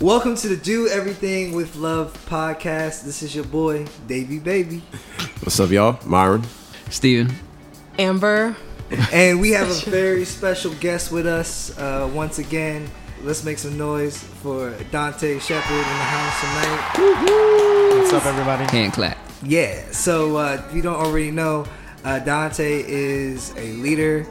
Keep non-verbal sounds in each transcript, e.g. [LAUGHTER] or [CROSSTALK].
Welcome to the Do Everything with Love podcast. This is your boy, Davey Baby. What's up, y'all? Myron. Steven. Amber. And we have a very special guest with us uh, once again. Let's make some noise for Dante Sheppard in the house tonight. What's up, everybody? Hand clap. Yeah, so uh, if you don't already know, uh, Dante is a leader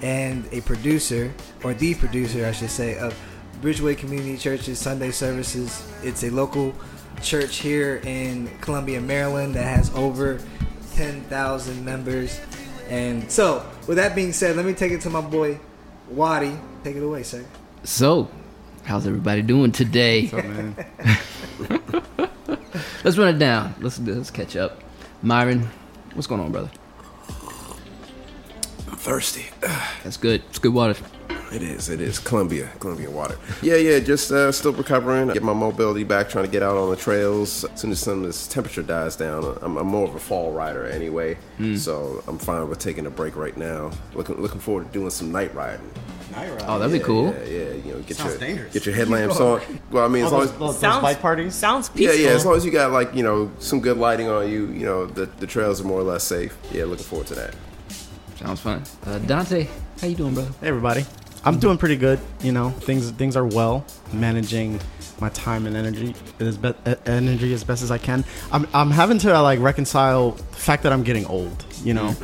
and a producer, or the producer, I should say, of Bridgeway Community Church's Sunday services. It's a local church here in Columbia, Maryland that has over 10,000 members. And so, with that being said, let me take it to my boy, Waddy. Take it away, sir. So, how's everybody doing today? What's up, man? [LAUGHS] Let's run it down. Let's let's catch up. Myron, what's going on, brother? I'm thirsty. That's good. It's good water. It is. It is. Columbia. Columbia water. Yeah, yeah. Just uh, still recovering. Get my mobility back. Trying to get out on the trails. As soon as some of this temperature dies down, I'm, I'm more of a fall rider anyway. So I'm fine with taking a break right now. Looking looking forward to doing some night riding. Night ride. Oh, that'd be cool. Yeah, yeah. You know, get Sounds your dangerous. get your headlamps on. Well, I mean, as All long as those, those Sounds- bike parties. Sounds peaceful. yeah. yeah. As long as you got like you know some good lighting on you, you know the the trails are more or less safe. Yeah, looking forward to that. Sounds fun. Uh, Dante, how you doing, bro? Hey, everybody. I'm doing pretty good. You know, things things are well. Managing my time and energy as be- uh, energy as best as I can. I'm I'm having to uh, like reconcile the fact that I'm getting old. You know.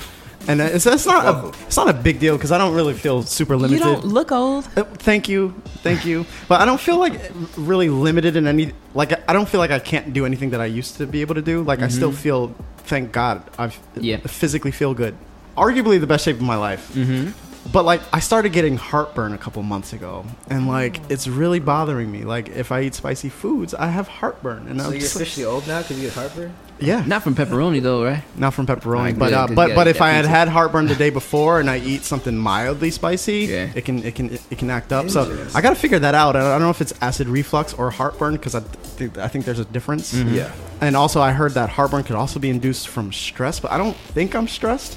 And it's, it's not a, it's not a big deal because I don't really feel super You limited. don't look old. Uh, Thank you, thank you. But I don't feel like really limited in any. Like I don't feel like I can't do anything that I used to be able to do. Like I still feel, thank God, I Yeah. physically feel good. Arguably the best shape of my life. Mm-hmm. But like I started getting heartburn a couple months ago, and like it's really bothering me. Like if I eat spicy foods, I have heartburn, and So I'm you're just like, officially old now because you get heartburn? yeah, Not from pepperoni though, right? not from pepperoni, Alright, but good, uh, 'cause you but but if I had pizza. had heartburn the day before and I eat something mildly spicy, Yeah. it can it can it can act up. So I got to figure that out. I don't know if it's acid reflux or heartburn because I think I think there's a difference. Yeah. And also I heard that heartburn could also be induced from stress, but I don't think I'm stressed.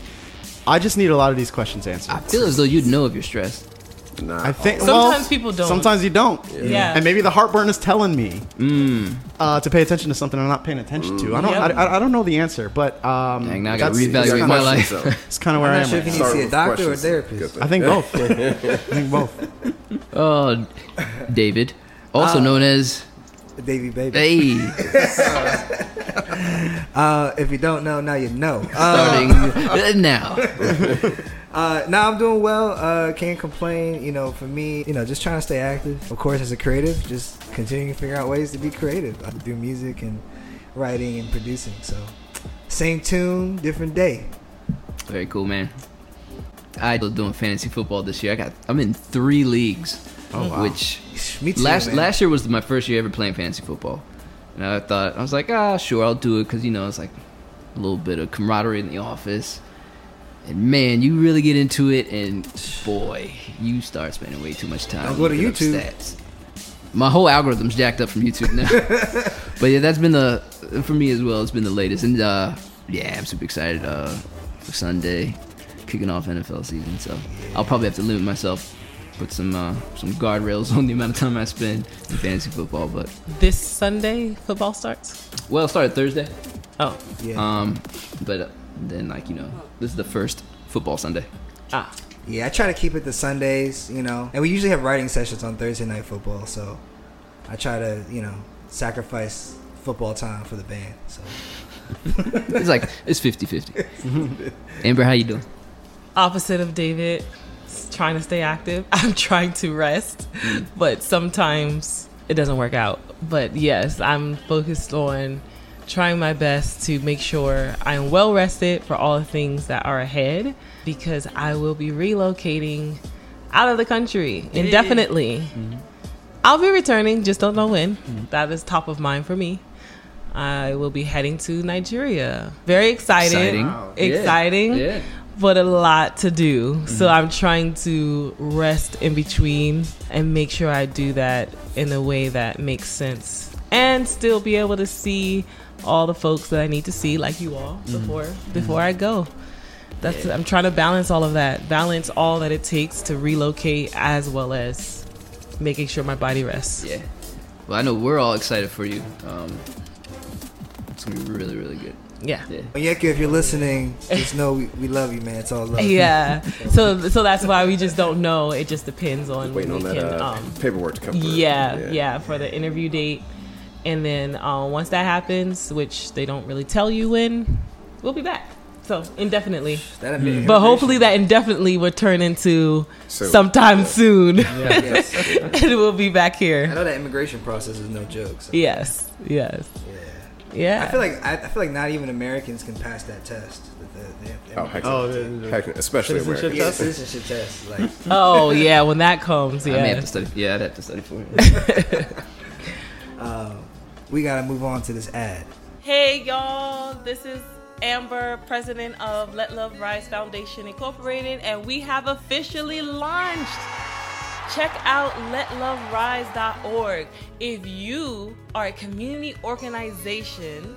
I just need a lot of these questions answered. I feel as though you'd know if you're stressed. Nah. I think Sometimes well, people don't. Sometimes you don't. Yeah. And maybe the heartburn is telling me Mm. uh, to pay attention to something I'm not paying attention to. I don't. Yep. I, I, I don't know the answer, but um, Dang, now I gotta that's- reevaluate my life. though. [LAUGHS] It's kind of where I'm I am. sure right if you now. need to see a with doctor or a questions. therapist. Good I think both. [LAUGHS] I think both. Oh, David, also Uh, known as Davey Baby. Hey, [LAUGHS] Uh, if you don't know, now you know. [LAUGHS] Uh, starting [LAUGHS] now. Uh, now I'm doing well. Uh, can't complain. You know, for me, you know, just trying to stay active. Of course, as a creative, just continuing to figure out ways to be creative. I do music and writing and producing. So, same tune, different day. Very cool, man. I was doing fantasy football this year. I got I'm in three leagues, Oh, wow. which Me too. last man. last year was my first year ever playing fantasy football, and I thought I was like, ah, sure, I'll do it because you know it's like a little bit of camaraderie in the office. And man, you really get into it, and boy, you start spending way too much time. Don't go to YouTube. Stats. My whole algorithm's jacked up from YouTube now. [LAUGHS] but yeah, that's been the for me as well. It's been the latest, and uh, yeah, I'm super excited uh, for Sunday, kicking off NFL season. So I'll probably have to limit myself, put some uh, some guardrails [LAUGHS] on the amount of time I spend in fantasy football. But This Sunday, football starts. well, it started Thursday. Oh, Yeah. Um, but uh, then like you know, this is the first football Sunday. ah, yeah, I try to keep it to Sundays, you know. And we usually have writing sessions on Thursday night football. So, I try to, you know, sacrifice football time for the band. So, It's like it's 50-50. [LAUGHS] Amber, how you doing? opposite of David, s- trying to stay active. [LAUGHS] I'm trying to rest, mm. but sometimes it doesn't work out. But yes, I'm focused on trying my best to make sure I'm well rested for all the things that are ahead because I will be relocating out of the country indefinitely. Mm-hmm. I'll be returning, just don't know when. Mm-hmm. That is top of mind for me. I will be heading to Nigeria. Very excited. Exciting. Wow. Yeah. Exciting Yeah. But a lot to do. So Mm-hmm. I'm trying to rest in between and make sure I do that in a way that makes sense and still be able to see all the folks that I need to see, like you all, Mm-hmm. before before I go. That's I'm trying to balance all of that, balance all that it takes to relocate as well as making sure my body rests. Yeah. Well, I know we're all excited for you. Um, it's gonna be really, really good. Yeah. Yeah. Onyeka, if you're listening, just know we, we love you, man. It's all love. Yeah. So so that's why we just don't know. It just depends on Waiting on we that can, uh, um, paperwork to come through. yeah, yeah, for the interview date. And then uh, once that happens, which they don't really tell you when, we'll be back. So indefinitely. That'd be But hopefully that indefinitely would turn into Soon. sometime soon. [LAUGHS] Yes. [LAUGHS] and we'll be back here. I know that immigration process is no joke. So. Yes. Yes. Yeah. Yeah. I feel like I, I feel like not even Americans can pass that test. The, the, the, Oh, heck, Oh, the- the- heck, no. especially Citizenship Americans. yeah, test? citizenship test. Like, [LAUGHS] Oh yeah, when that comes, I may have yeah. to study. Yeah, I'd have to study for it. [LAUGHS] um, we gotta move on to this ad. Hey y'all, this is Amber, president of Let Love Rise Foundation Incorporated, and we have officially launched. Check out letloverise.org. If you are a community organization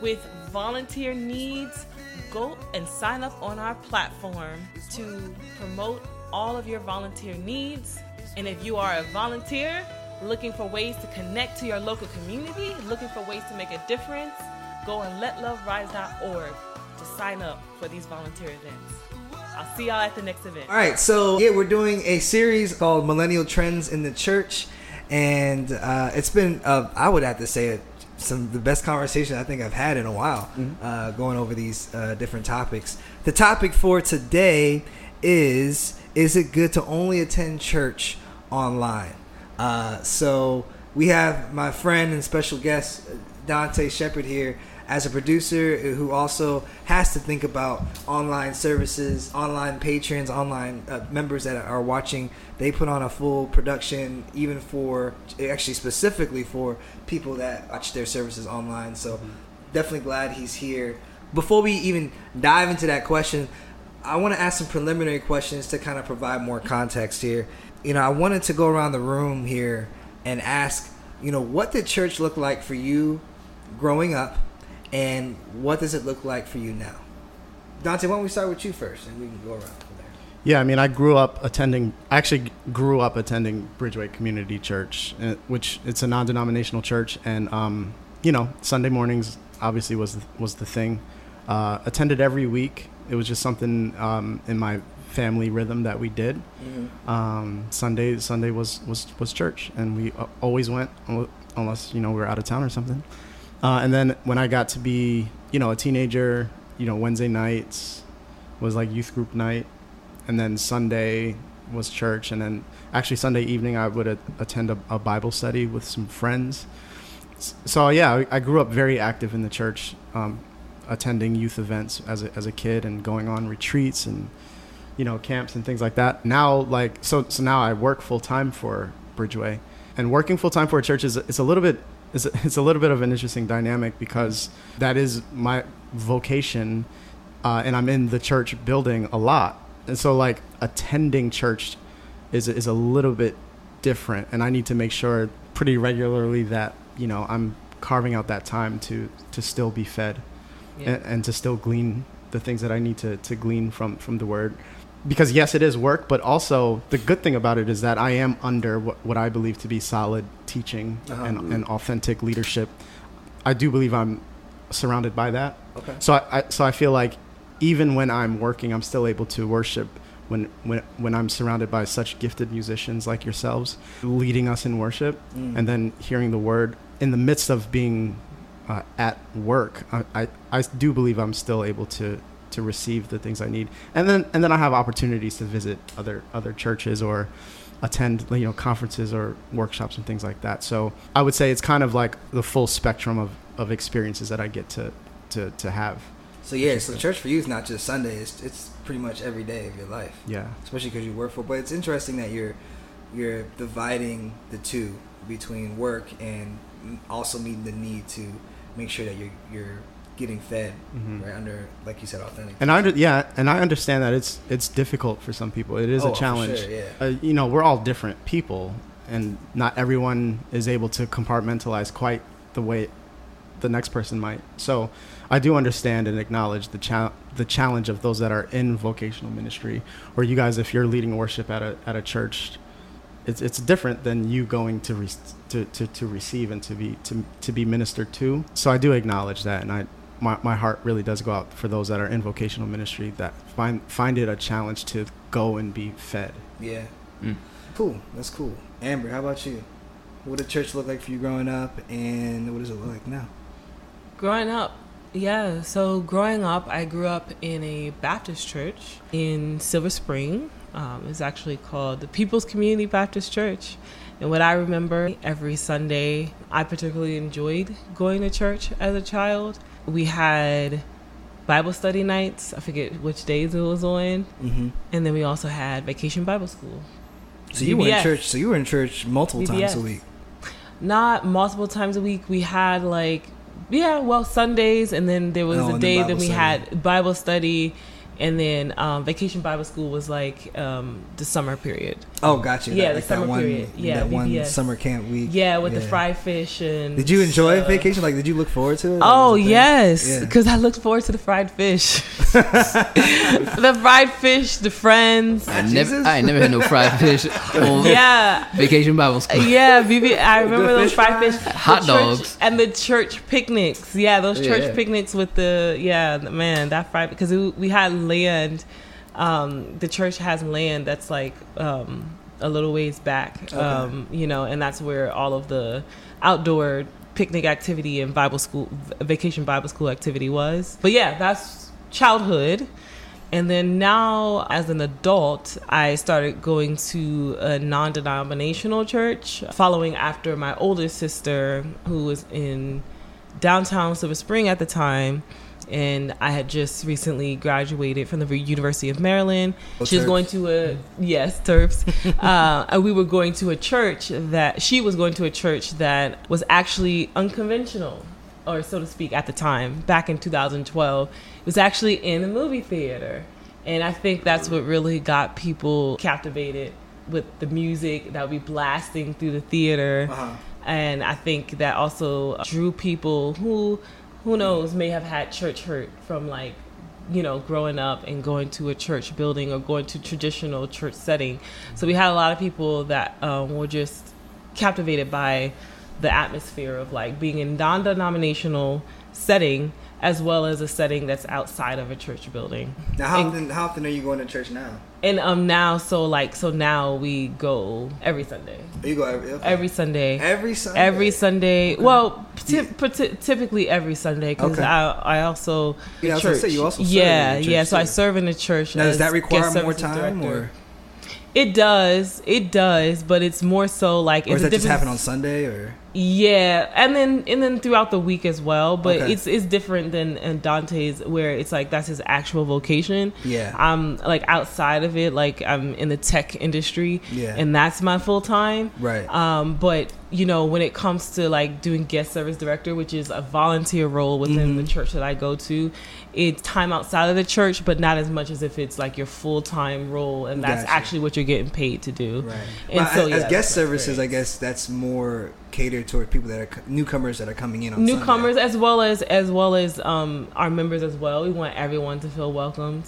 with volunteer needs, go and sign up on our platform to promote all of your volunteer needs. And if you are a volunteer looking for ways to connect to your local community, looking for ways to make a difference, go on letloverise.org to sign up for these volunteer events. I'll see y'all at the next event. All right, so yeah, we're doing a series called Millennial Trends in the Church, and uh, it's been, uh, I would have to say, some of the best conversation I think I've had in a while, uh, going over these uh, different topics. The topic for today is: Is it good to only attend church online? Uh, so we have my friend and special guest Dante Sheppard here as a producer who also has to think about online services, online patrons, online uh, members that are watching. They put on a full production, even for actually specifically for people that watch their services online. So definitely glad he's here. Before we even dive into that question, I want to ask some preliminary questions to kind of provide more context here. You know, I wanted to go around the room here and ask, you know, what did church look like for you growing up, and what does it look like for you now? Dante, why don't we start with you first, and we can go around from there. Yeah, I mean, I grew up attending. I actually grew up attending Bridgeway Community Church, uh, which it's a non-denominational church, and um, you know, Sunday mornings obviously was was the thing. Uh, attended every week. It was just something um, in my family rhythm that we did. Um, Sunday Sunday was was was church, and we uh, always went unless you know we were out of town or something. Uh, and then when I got to be you know a teenager, you know Wednesday nights was like youth group night, and then Sunday was church, and then actually Sunday evening I would a- attend a, a Bible study with some friends. So yeah, I, I grew up very active in the church, um, attending youth events as a, as a kid and going on retreats and you know camps and things like that. Now like so so now I work full time for Bridgeway, and working full time for a church is it's a little bit it's a, it's a little bit of an interesting dynamic because that is my vocation, uh, and I'm in the church building a lot, and so like attending church is is a little bit different, and I need to make sure pretty regularly that you know I'm carving out that time to to still be fed Yeah. and, and to still glean the things that I need to, to glean from, from the word. Because yes, it is work, but also the good thing about it is that I am under what, what I believe to be solid teaching Uh-huh. and, and authentic leadership. I do believe I'm surrounded by that. Okay. So I, I so I feel like even when I'm working, I'm still able to worship when when when I'm surrounded by such gifted musicians like yourselves, leading us in worship, Mm. and then hearing the word in the midst of being uh, at work. I, I I do believe I'm still able to to receive the things I need, and then and then I have opportunities to visit other other churches or attend you know conferences or workshops and things like that. So I would say it's kind of like the full spectrum of, of experiences that I get to to, to have. So yeah, so church for you is not just Sunday; it's, it's pretty much every day of your life. Yeah. especially because you work for. But it's interesting that you're you're dividing the two between work and also meeting the need to make sure that you're you're getting fed Mhm. right under, like you said, authentic. And I under, yeah, and I understand that it's it's difficult for some people. It is Oh, a challenge. sure, yeah. Uh, you know, we're all different people, and not everyone is able to compartmentalize quite the way the next person might. So, I do understand and acknowledge the cha- the challenge of those that are in vocational ministry, or you guys, if you're leading worship at a at a church, it's it's different than you going to, re- to to to receive and to be to to be ministered to. So I do acknowledge that, and I my my heart really does go out for those that are in vocational ministry that find find it a challenge to go and be fed. Yeah. Mm. Cool. That's cool. Amber, how about you? What did church look like for you growing up, and what does it look like now? Growing up, yeah. So growing up, I grew up in a Baptist church in Silver Spring. Um, it's actually called the People's Community Baptist Church. And what I remember every Sunday, I particularly enjoyed going to church as a child. We had Bible study nights. I forget which days it was on. Mm-hmm. And then we also had vacation Bible school. So you were in church. So you were in church multiple times a week. Not multiple times a week. We had like, yeah, well, Sundays, and then there was Oh, a day that we study. had Bible study, and then um, vacation Bible school was like um, the summer period. Oh, got you. Yeah, That- the like that summer one, period. Yeah, that one summer camp week. Yeah, with the fried fish and. Did you enjoy uh, vacation? Like, did you look forward to it? Oh was it a thing? yes, Yeah. because I looked forward to the fried fish, [LAUGHS] the fried fish, the friends. I never, Jesus. I ain't never had no fried [LAUGHS] fish Yeah, vacation Bible school. yeah, BB. I remember those fish fried fish, Hot church- dogs. and the church picnics. Yeah, those church Yeah. picnics with the yeah, man, that fried because we, we land. Um, the church has land that's like um, a little ways back, um, you know, and that's where all of the outdoor picnic activity and Bible school, vacation Bible school activity was. But yeah, that's childhood. And then now, as an adult, I started going to a non denominational church, following after my older sister, who was in downtown Silver Spring at the time. And I had just recently graduated from the University of Maryland. Oh, she was going to a, yes, Terps. [LAUGHS] uh, and we were going to a church that, she was going to a church that was actually unconventional or so to speak, at the time, back in 2012, it was actually in the movie theater. And I think that's what really got people captivated with the music that would be blasting through the theater. Uh-huh. And I think that also drew people who, who knows, may have had church hurt from like, you know, growing up and going to a church building or going to traditional church setting. So we had a lot of people that um, were just captivated by the atmosphere of like being in non-denominational setting as well as a setting that's outside of a church building. Now, how And- often? How often are you going to church now? And um now so like so now we go every Sunday. You go every okay. Every Sunday. every Sunday. Every Sunday. Well, ty- ty- typically every Sunday because Okay. I I also Yeah, I was say, you also serve yeah in the yeah. church, So I serve in the church. Now, does that require more time, director. or It does. It does, but it's more so like or it's does that just happen on Sunday? Or Yeah, and then and then throughout the week as well. But Okay. it's it's different than Dante's, where it's like that's his actual vocation. Yeah. I'm like outside of it, like I'm in the tech industry. Yeah. and that's my full time. Right. Um, but you know, when it comes to like doing guest service director, which is a volunteer role within Mm-hmm. the church that I go to, it's time outside of the church, but not as much as if it's like your full time role, and that's Gotcha. actually what you're getting paid to do. Right. And Well, so as yeah, as guest services, I guess that's more catered toward people that are newcomers that are coming in on newcomers Sunday. as well as as well as um, our members as well. We want everyone to feel welcomed.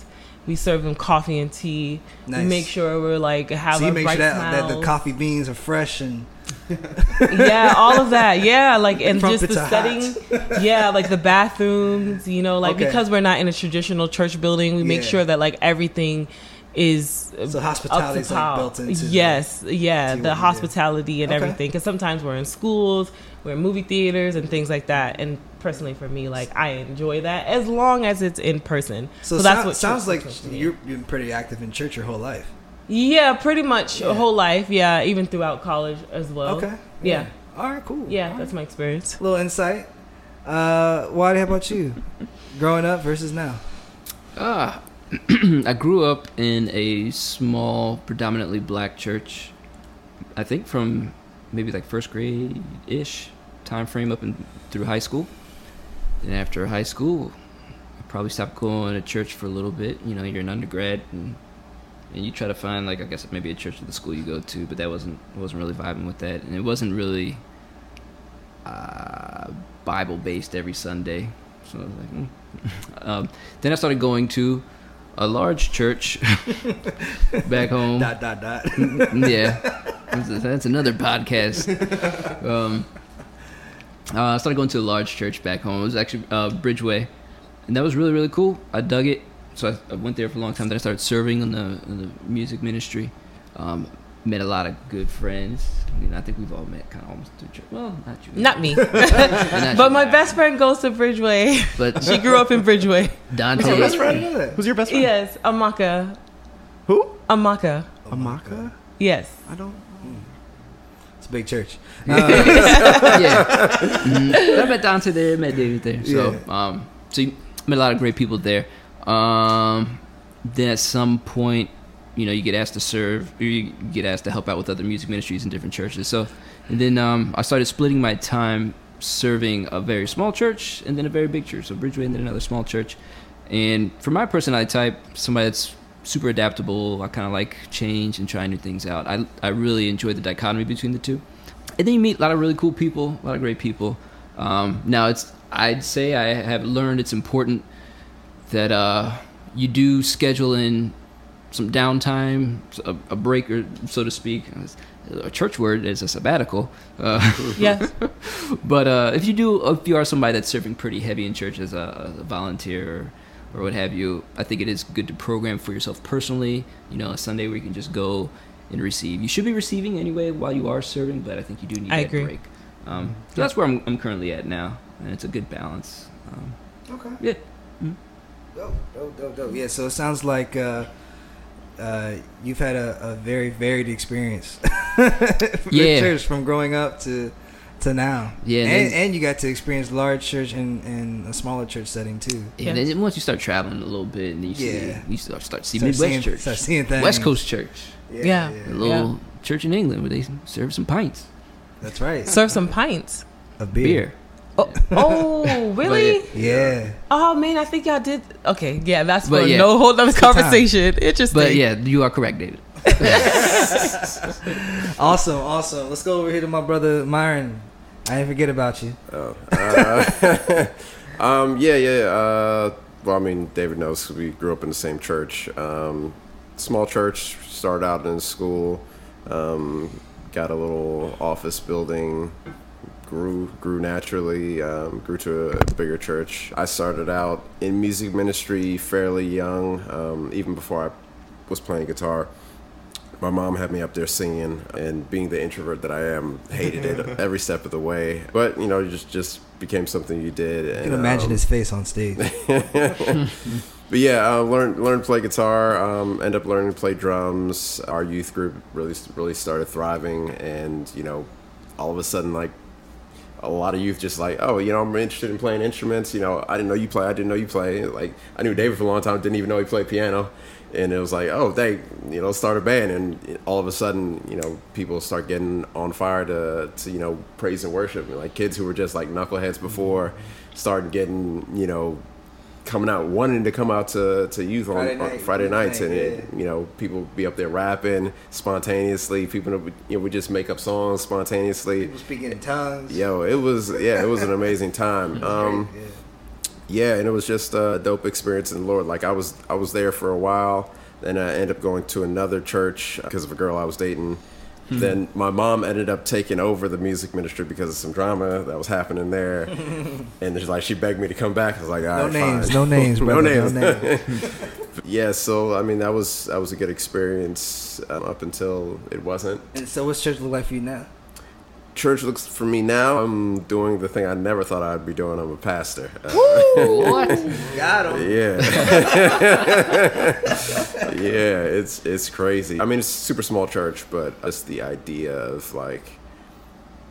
We serve them coffee and tea. Nice. We make sure we're like have So you make sure that, that the coffee beans are fresh and yeah, all of that. Yeah, like and just the setting. yeah, like the bathrooms. You know, like Okay. because we're not in a traditional church building, we make sure that like everything is So hospitality is, like, built into the- yes, yeah, to the hospitality and Okay. everything. Because sometimes we're in schools, we're in movie theaters and things like that. And personally, for me, like I enjoy that as long as it's in person. So, So, that's what sounds like looks to me. you've been pretty active in church your whole life. Yeah, pretty much Yeah. a whole life. Yeah, even throughout college as well. Okay. Yeah. All right. Cool. Yeah, All right. that's my experience. A little insight. Uh, Wadi, how about you? Growing up versus now. Ah, [CLEARS THROAT] I grew up in a small, predominantly black church. I think from maybe like first grade ish time frame up and through high school. And after high school, I probably stopped going to church for a little bit. You know, you're an undergrad and and you try to find like I guess maybe a church at the school you go to, but that wasn't wasn't really vibing with that, and it wasn't really uh, Bible based every Sunday. So I was like, hmm. [LAUGHS] um, then I started going to a large church [LAUGHS] back home. Dot dot dot. [LAUGHS] yeah, that's, that's another podcast. Um, uh, I started going to a large church back home. It was actually uh, Bridgeway, and that was really really cool. I dug it, so I, I went there for a long time. Then I started serving in the, in the music ministry. Um, met a lot of good friends. I mean, I think we've all met kind of almost through church. Well, not you. Not me. [LAUGHS] [LAUGHS] Not but you. my best friend goes to Bridgeway. But [LAUGHS] She grew up in Bridgeway. Dante. That's right. I know that. Who's your best friend? Yes, Amaka. Who? Amaka. Amaka? Yes. I don't. It's a big church. yeah. Mhm. I met Dante there, met David there. So, um, so you met a lot of great people there. Um, then at some point, you know, you get asked to serve, you get asked to help out with other music ministries in different churches. So, and then um, I started splitting my time serving a very small church and then a very big church. So Bridgeway and then another small church. And for my personality type, somebody that's super adaptable, I kind of like change and trying new things out. I, I really enjoy the dichotomy between the two and then you meet a lot of really cool people, a lot of great people. Um, now it's I'd say I have learned it's important that uh, you do schedule in some downtime, a, a break, or so to speak. A church word is a sabbatical. Uh, [LAUGHS] Yes. [LAUGHS] but uh, if you do, if you are somebody that's serving pretty heavy in church as a, a volunteer or, or what have you, I think it is good to program for yourself personally. You know, a Sunday where you can just go and receive. You should be receiving anyway while you are serving, but I think you do need I that agree. break. Um, so that's where I'm, I'm currently at now, and it's a good balance. Um, Okay. yeah, Dope, dope, dope, dope. Yeah, so it sounds like uh, uh, you've had a, a very varied experience. [LAUGHS] with Yeah. church from growing up to to now. Yeah, and and, you got to experience large church and, and a smaller church setting too. yeah. Yes. Then once you start traveling a little bit, and you see, Yeah. you start start to see Start Midwest seeing- church, start seeing things. West Coast church, Yeah. a little church in England where they serve some pints, That's right. Serve some pints. a beer. beer. Oh, [LAUGHS] oh really? Yeah. Oh man, I think y'all did. Okay, yeah, that's But for yeah. no whole other time. conversation. Interesting. But yeah, you are correct, David. [LAUGHS] Awesome, awesome. Let's go over here to my brother Myron. I didn't forget about you. Oh, uh, [LAUGHS] um, yeah, yeah. Uh, well, I mean, David knows we grew up in the same church. Um, small church. Started out in school. Um, got a little office building. Grew grew naturally. Um, grew to a bigger church. I started out in music ministry fairly young, um, even before I was playing guitar. My mom had me up there singing, and being the introvert that I am, hated it [LAUGHS] every step of the way. But you know, it just just became something you did. You can imagine um, his face on stage. [LAUGHS] But yeah, uh, learned learned to play guitar. Um, ended up learning to play drums. Our youth group really really started thriving, and you know, all of a sudden, like a lot of youth just like, oh, you know, I'm interested in playing instruments. You know, I didn't know you play. I didn't know you play. Like I knew David for a long time. Didn't even know he played piano. And it was like, oh, they, you know, start a band, and all of a sudden, you know, people start getting on fire to, to you know, praise and worship. Like kids who were just like knuckleheads before, started getting, you know, coming out, wanting to come out to, to youth Friday on, on Friday nights, thing, and it, you know, people be up there rapping spontaneously. People, would, you know, would just make up songs spontaneously. People speaking in tongues. Yo, it was yeah, it was an amazing time. [LAUGHS] Um, Yeah. yeah, and it was just a dope experience in the Lord. Like I was, I was there for a while. Then I ended up going to another church because of a girl I was dating. Hmm. Then my mom ended up taking over the music ministry because of some drama that was happening there, [LAUGHS] and it's like she begged me to come back. I was like, all No right, names, fine. no names, [LAUGHS] brother. no names. names. [LAUGHS] Yeah, so I mean that was that was a good experience um, up until it wasn't. And so, what's church look like for you now? Church looks for me now. I'm doing the thing I never thought I'd be doing. I'm a pastor. Uh. [LAUGHS] Got him. Yeah. [LAUGHS] yeah, it's it's crazy. I mean, it's a super small church, but just the idea of like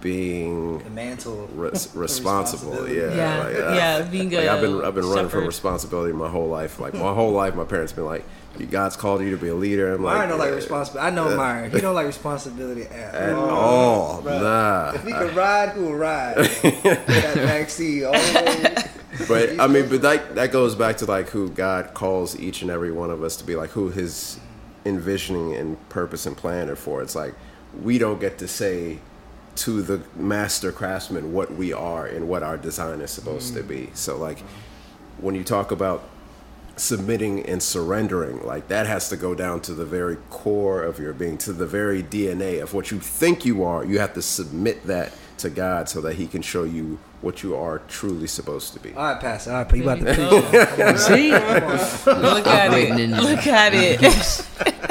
being The mantle. res- [LAUGHS] responsible. Yeah, Yeah, like, uh, yeah, being like a I've been I've been running from responsibility my whole life. Like my whole life, my parents been like, "You God's called you to be a leader." I'm like, Myron don't like responsibility. I know Myron. He don't like [LAUGHS] responsibility at, At all. all, nah. If he could ride, he would ride. [LAUGHS] that backseat all the way. But [LAUGHS] I mean, but that that goes back to like who God calls each and every one of us to be, like who His envisioning and purpose and plan are for. It's like we don't get to say to the master craftsman what we are and what our design is supposed to mm. be. So like when you talk about submitting and surrendering. Like that has to go down to the very core of your being, to the very DNA of what you think you are. You have to submit that to God so that He can show you what you are truly supposed to be. All right, Pastor. All right, you about to preach. See, Look at it. Look at it. [LAUGHS]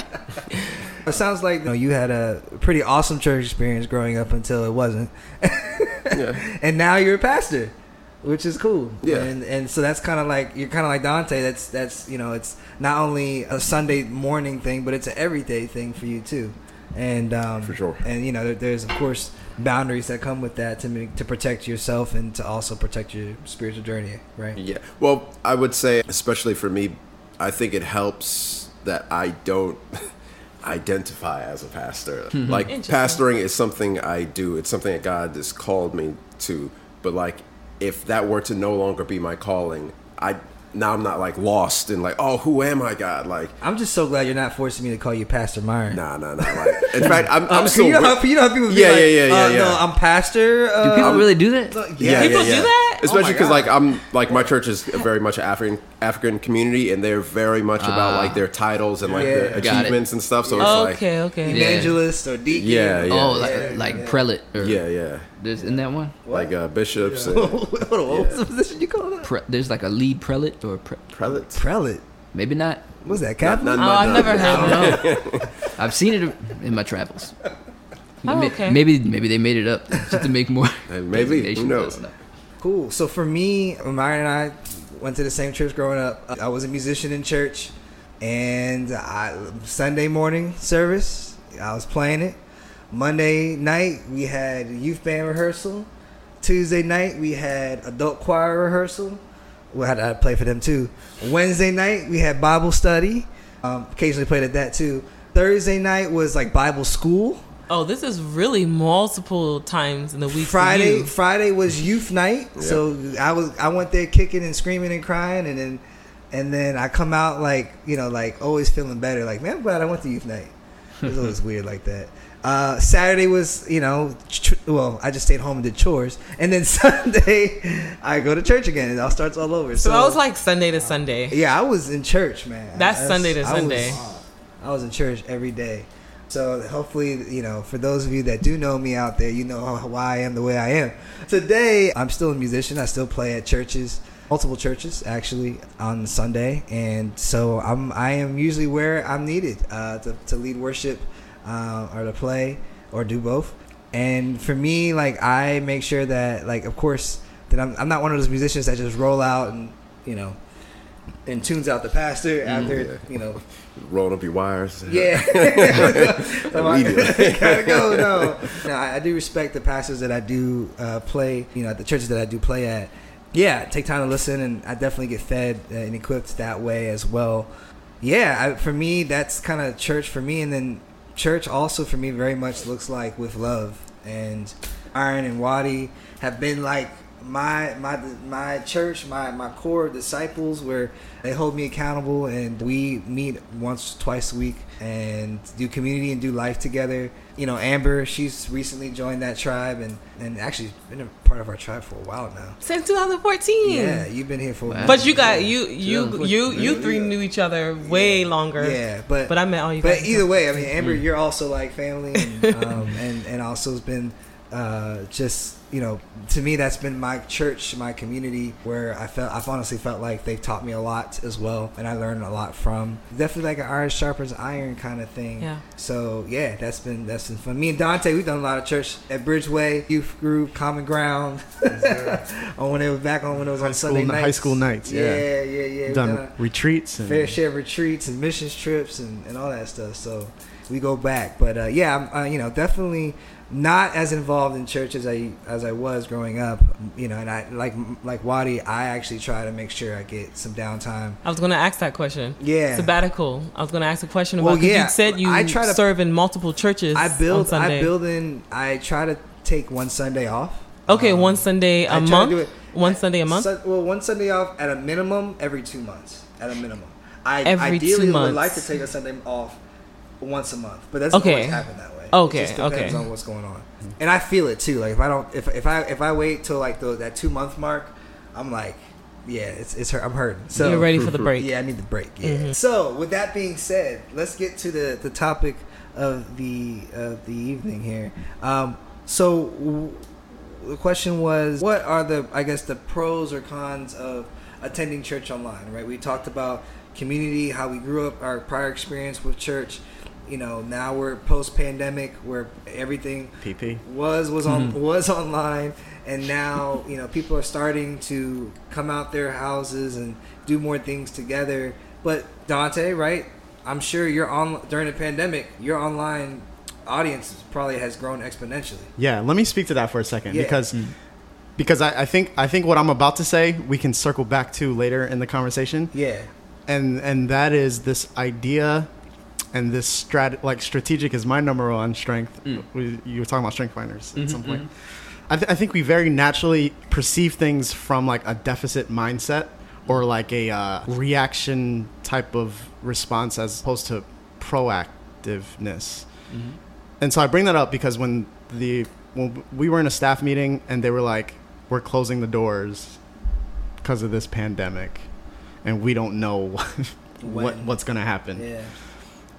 It sounds like you, know, you had a pretty awesome church experience growing up until it wasn't, Yeah. [LAUGHS] and now you're a pastor, which is cool. Yeah. and and so that's kind of like you're kind of like Dante. That's that's you know it's not only a Sunday morning thing, but it's an everyday thing for you too. And um, For sure. And you know there, there's of course boundaries that come with that to make, to protect yourself and to also protect your spiritual journey, right? Yeah. Well, I would say, especially for me, I think it helps that I don't [LAUGHS] identify as a pastor. [LAUGHS] Like, pastoring is something I do, it's something that God has called me to. But, like, if that were to no longer be my calling, I. Now I'm not like lost and like, oh, who am I, God? Like, I'm just so glad you're not forcing me to call you Pastor Myron. nah, nah, nah. Like, in [LAUGHS] fact, I'm, Um, I'm 'cause still. you know wi- how you know how people be Yeah, like, yeah, yeah, yeah, uh, yeah. No, I'm pastor. Uh, do people I'm- really do that? Yeah, People yeah, do yeah. that? Oh Especially because God. like I'm like my church is very much an African African community, and they're very much about Ah. like their titles and like Yeah. their achievements and stuff. So it's like okay, okay. Yeah. evangelist or deacon. Yeah, yeah. oh, like, yeah, like yeah. prelate or yeah, yeah, There's in that one. like uh, bishops [LAUGHS] and what was the position you call that? Pre- there's like a lead prelate or pre- prelates. Prelate. maybe not. What's that, Not- Catholic? not- Oh, I've not- never heard No, [LAUGHS] I've seen it in my travels. Oh, okay. Maybe maybe they made it up just to make more. [LAUGHS] Hey, maybe. Who knows? I don't know. Cool. So for me, Myron and I went to the same church growing up. I was a musician in church, and I, Sunday morning service, I was playing it. Monday night we had youth band rehearsal. Tuesday night we had adult choir rehearsal. We had to play for them too. Wednesday night we had Bible study. Um, occasionally played at that too. Thursday night was like Bible school. Oh, this is really multiple times in the week. for Friday you. Friday was youth night, so I was I went there kicking and screaming and crying, and then and then I come out like you know like always feeling better. Like man, I'm glad I went to youth night. It was always [LAUGHS] weird like that. Uh, Saturday was you know ch- well I just stayed home and did chores, and then [LAUGHS] Sunday I go to church again, and it all starts all over. So I was like Sunday to Sunday. yeah, I was in church, man. That's Sunday to I was- Sunday. I was in church every day. So hopefully, you know, for those of you that do know me out there, you know [LAUGHS] why I am the way I am. Today, I'm still a musician. I still play at churches, multiple churches actually on Sunday, and so I'm I am usually where I'm needed uh, to to lead worship uh, or to play or do both. And for me, like I make sure that, like, of course, that I'm I'm not one of those musicians that just roll out and you know and tunes out the pastor after yeah. you know [LAUGHS] Rolling up your wires. yeah. [LAUGHS] [LAUGHS] Immediately. Gotta go. No, no. I, I do respect the pastors that I do uh, play. You know, at the churches that I do play at. Yeah, take time to listen, and I definitely get fed uh, and equipped that way as well. Yeah, I, for me, that's kind of church for me, and then church also for me very much looks like with love. And Myron and Wadi have been like my my my church, my my core disciples, where they hold me accountable, and we meet once twice a week and do community and do life together. You know, Amber, she's recently joined that tribe, and and actually been a part of our tribe for a while now. Since 2014. Yeah, you've been here for. Wow. But you got you you you you three knew each other way longer. Yeah, but But I met all you But guys. either way, I mean, Amber, you're also like family, and [LAUGHS] um, and and also has been uh, just you know to me that's been my church, my community where I felt I've honestly felt like they've taught me a lot as well, and I learned a lot from. Definitely like an iron sharpens iron kind of thing. Yeah. So yeah, that's been that's been fun. Me and Dante, we've done a lot of church at Bridgeway Youth Group, Common Ground. [LAUGHS] on when it was back on when it was High on Sunday n- nights. high school nights, yeah. yeah, yeah, yeah. We've done done retreats and fair share retreats and missions trips and, and all that stuff. So we go back, but uh, yeah, I'm uh, you know definitely not as involved in church as I as I was growing up. You know, and I like like Wadi, I actually try to make sure I get some downtime. I was gonna ask that question. Yeah. Sabbatical. I was gonna ask a question about. Well, yeah, You said you I try to- serve in multiple churches. I build. I build in. I try to take one Sunday off. Okay, Um, one Sunday a to month. One Sunday a month. Sun- well, one Sunday off at a minimum every two months. At a minimum, I Every ideally would like to take a Sunday off once a month, but that's Okay. always that way. Okay, it just depends okay. on what's going on, and I feel it too. Like if I don't, if if I if I wait till like the, that two month mark, I'm like, yeah, it's it's hurt. I'm hurting. So You're ready for the break. Yeah, I need the break. Yeah. So with that being said, let's get to the the topic of the of the evening here. Um, so w- the question was, what are the I guess the pros or cons of attending church online? Right. We talked about community, how we grew up, our prior experience with church. You know, now we're post pandemic where everything PP. was was on mm-hmm. was online and now you know people are starting to come out their houses and do more things together. But dante right i'm sure you're on during the pandemic your online audience probably has grown exponentially. Yeah, let me speak to that for a second Yeah. because mm. because I, I think I think what I'm about to say we can circle back to later in the conversation, yeah. And and that is this idea and this strat like strategic is my number one strength. Mm. We, you were talking about strength finders at mm-hmm, some point. Mm-hmm. I, th- I think we very naturally perceive things from like a deficit mindset or like a uh, reaction type of response as opposed to proactiveness. Mm-hmm. And so I bring that up because when the when we were in a staff meeting and they were like, "We're closing the doors because of this pandemic, and we don't know [LAUGHS] what When. what's gonna happen." yeah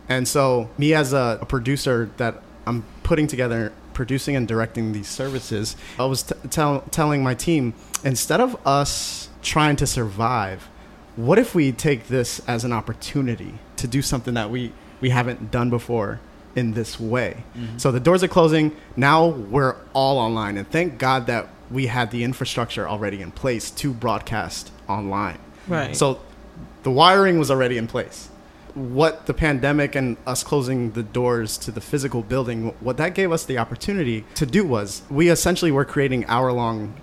And so, me as a, a producer that I'm putting together, producing and directing these services, I was t- tell, telling my team instead of us trying to survive, what if we take this as an opportunity to do something that we, we haven't done before in this way? Mm-hmm. So, the doors are closing. Now we're all online. And thank God that we had the infrastructure already in place to broadcast online. Right. So the wiring was already in place. What the pandemic and us closing the doors to the physical building, what that gave us the opportunity to do was we essentially were creating hour long,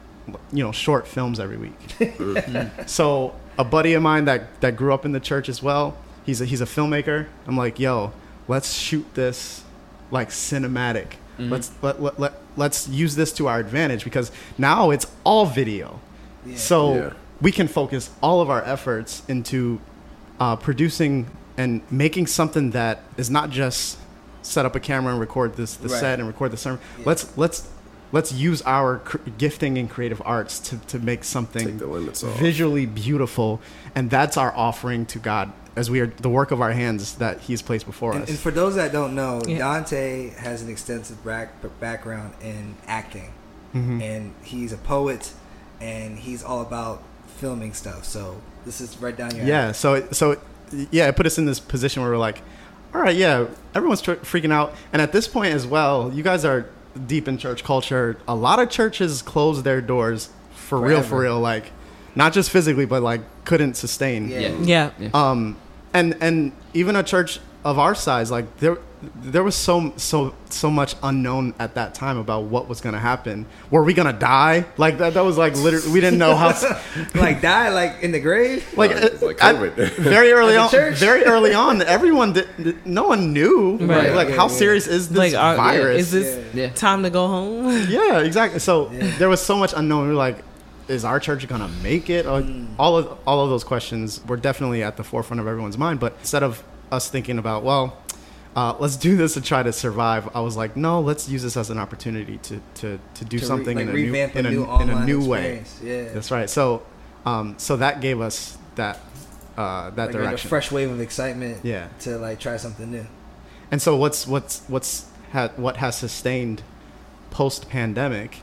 you know, short films every week. so a buddy of mine that, that grew up in the church as well, he's a, he's a filmmaker. I'm like, yo, let's shoot this like cinematic. Let's let, let, let, let's use this to our advantage because now it's all video. Yeah. So Yeah. we can focus all of our efforts into uh, producing and making something that is not just set up a camera and record this the Right. set and record the sermon. Yeah. Let's let's let's use our cr- gifting in creative arts to, to make something Take off. visually beautiful, and that's our offering to God as we are the work of our hands that He's placed before and, us. and for those that don't know Yeah. dante has an extensive back, background in acting Mhm. and he's a poet and he's all about filming stuff so this is right down your Yeah. alley. So it, so it, yeah, it put us in this position where we're like, all right, yeah, everyone's tr- freaking out, and at this point as well, you guys are deep in church culture. A lot of churches closed their doors for real, for real, like not just physically, but like couldn't sustain. Yeah. Yeah. yeah. Um, and and even a church of our size, like there there was so so so much unknown at that time about what was gonna happen. Were we gonna die? Like that? That was like literally we didn't know how. [LAUGHS] like die like in the grave like, Uh, it's like I- [LAUGHS] very early on church? very early on everyone did, no one knew right, Right. like Yeah, how yeah. serious is this like, are, virus is this Yeah. time to go home? [LAUGHS] yeah exactly so Yeah. there was so much unknown we were like is our church gonna make it or Mm. all of all of those questions were definitely at the forefront of everyone's mind but instead of us thinking about well uh, let's do this to try to survive. I was like, no, let's use this as an opportunity to to, to do To re- something like in a new in a, new in a new way. Yeah. That's right. So, um, so that gave us that uh, that like, like a direction. fresh wave of excitement Yeah. to like try something new. And so what's what's what's ha- what has sustained post pandemic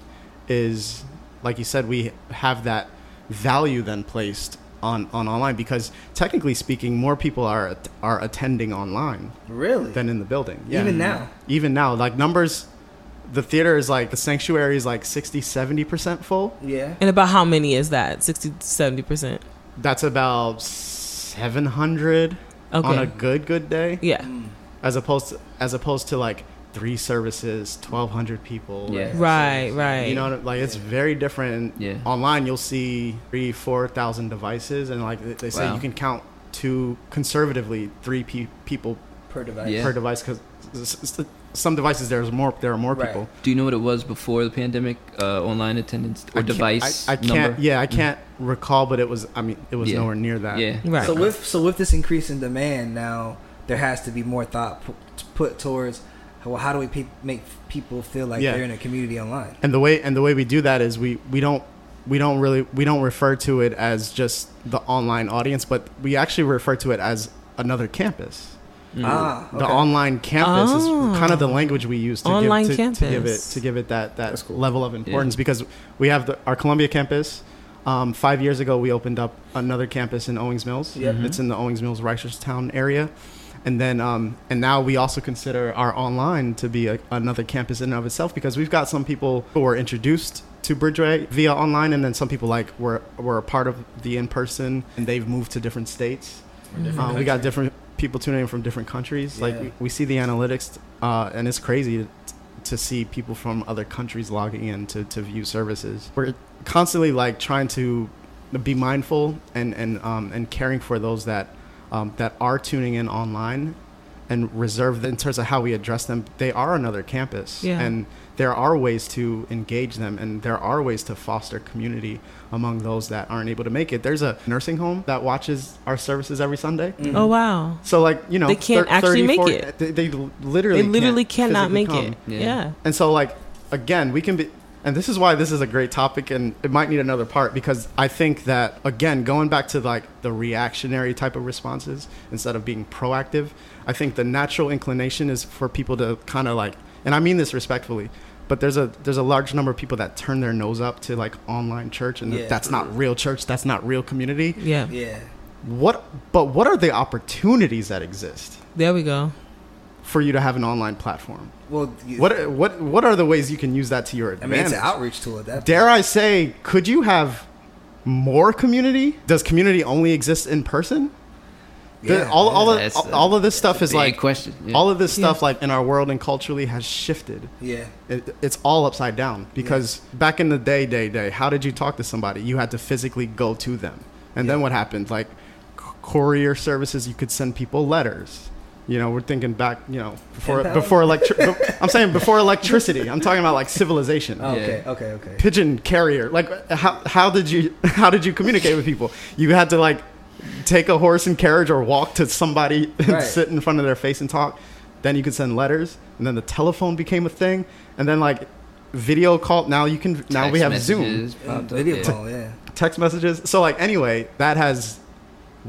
is like you said we have that value then placed on, on online because technically speaking more people are are attending online Really? than in the building. Yeah. Even now? Even now like numbers the theater is like the sanctuary is like 60 70% full. yeah. And about how many is that? 60 70%. That's about 700 Okay. on a good good day yeah. Mm. as opposed to, as opposed to like three services 1200 people Yeah. Right, right. You know, like it's very different. Yeah. Online, you'll see three, four thousand devices, and like they- they say, Wow. you can count to conservatively three pe- people Per device. Yeah. per device because some devices there's more. There are more Right. people. Do you know what it was before the pandemic? Uh, online attendance or can't- device I, I can't. number? Yeah, I can't recall, but it was. I mean, it was Yeah. nowhere near that. Yeah. Right. So with so with this increase in demand now, there has to be more thought put towards well, how do we pe- make people feel like Yeah. they're in a community online? And the way and the way we do that is we we don't we don't really we don't refer to it as just the online audience, but we actually refer to it as another campus. Ah, The online campus Oh. is kind of the language we use to Online give, to, to give it to give it that that cool. level of importance because we have the, our Columbia campus. Um, five years ago, we opened up another campus in Owings Mills. Yep. It's in the Owings Mills Reisterstown area, and then um, and now we also consider our online to be a, another campus in and of itself because we've got some people who were introduced to Bridgeway via online, and then some people like were were a part of the in person, and they've moved to different states. Uh, we got different people tuning in from different countries. Like we, we see the analytics, uh, and it's crazy to, to see people from other countries logging in to, to view services. We're constantly like trying to be mindful and and um, and caring for those that um, that are tuning in online, and reserve in terms of how we address them. They are another campus, Yeah. and there are ways to engage them, and there are ways to foster community among those that aren't able to make it. There's a nursing home that watches our services every Sunday. Oh wow. So like you know They can't thir- actually make 40 it. They, they literally They literally can't cannot make come. it. Yeah. Yeah. And so like again, we can be and this is why this is a great topic and it might need another part because I think that again, going back to like the reactionary type of responses instead of being proactive, I think the natural inclination is for people to kind of like and I mean this respectfully, but there's a there's a large number of people that turn their nose up to like online church and Yeah. that's not real church, that's not real community. Yeah. Yeah. What but what are the opportunities that exist? There we go. For you to have an online platform? Well, you- What what what are the ways you can use that to your I mean, it's an outreach tool. At that Dare I say, could you have more community? Does community only exist in person? The- Yeah, all, all, of, a- all of this stuff is like question. Yeah. all of this Yeah. stuff like in our world and culturally has shifted. Yeah. It, it's all upside down because back in the day, day, day, how did you talk to somebody? You had to physically go to them, and then what happened? Like courier services, you could send people letters. You know, we're thinking back. You know, before Pen before [LAUGHS] electric. I'm saying before electricity. I'm talking about like civilization. Oh, Yeah. okay. Okay. Okay. Pigeon carrier. Like how how did you how did you communicate with people? You had to like take a horse and carriage or walk to somebody [LAUGHS] and Right. sit in front of their face and talk. Then you could send letters, and then the telephone became a thing, and then like video call. Now you can now we have Zoom, messages Yeah, popped video yeah. call. Yeah. text messages. So like anyway, that has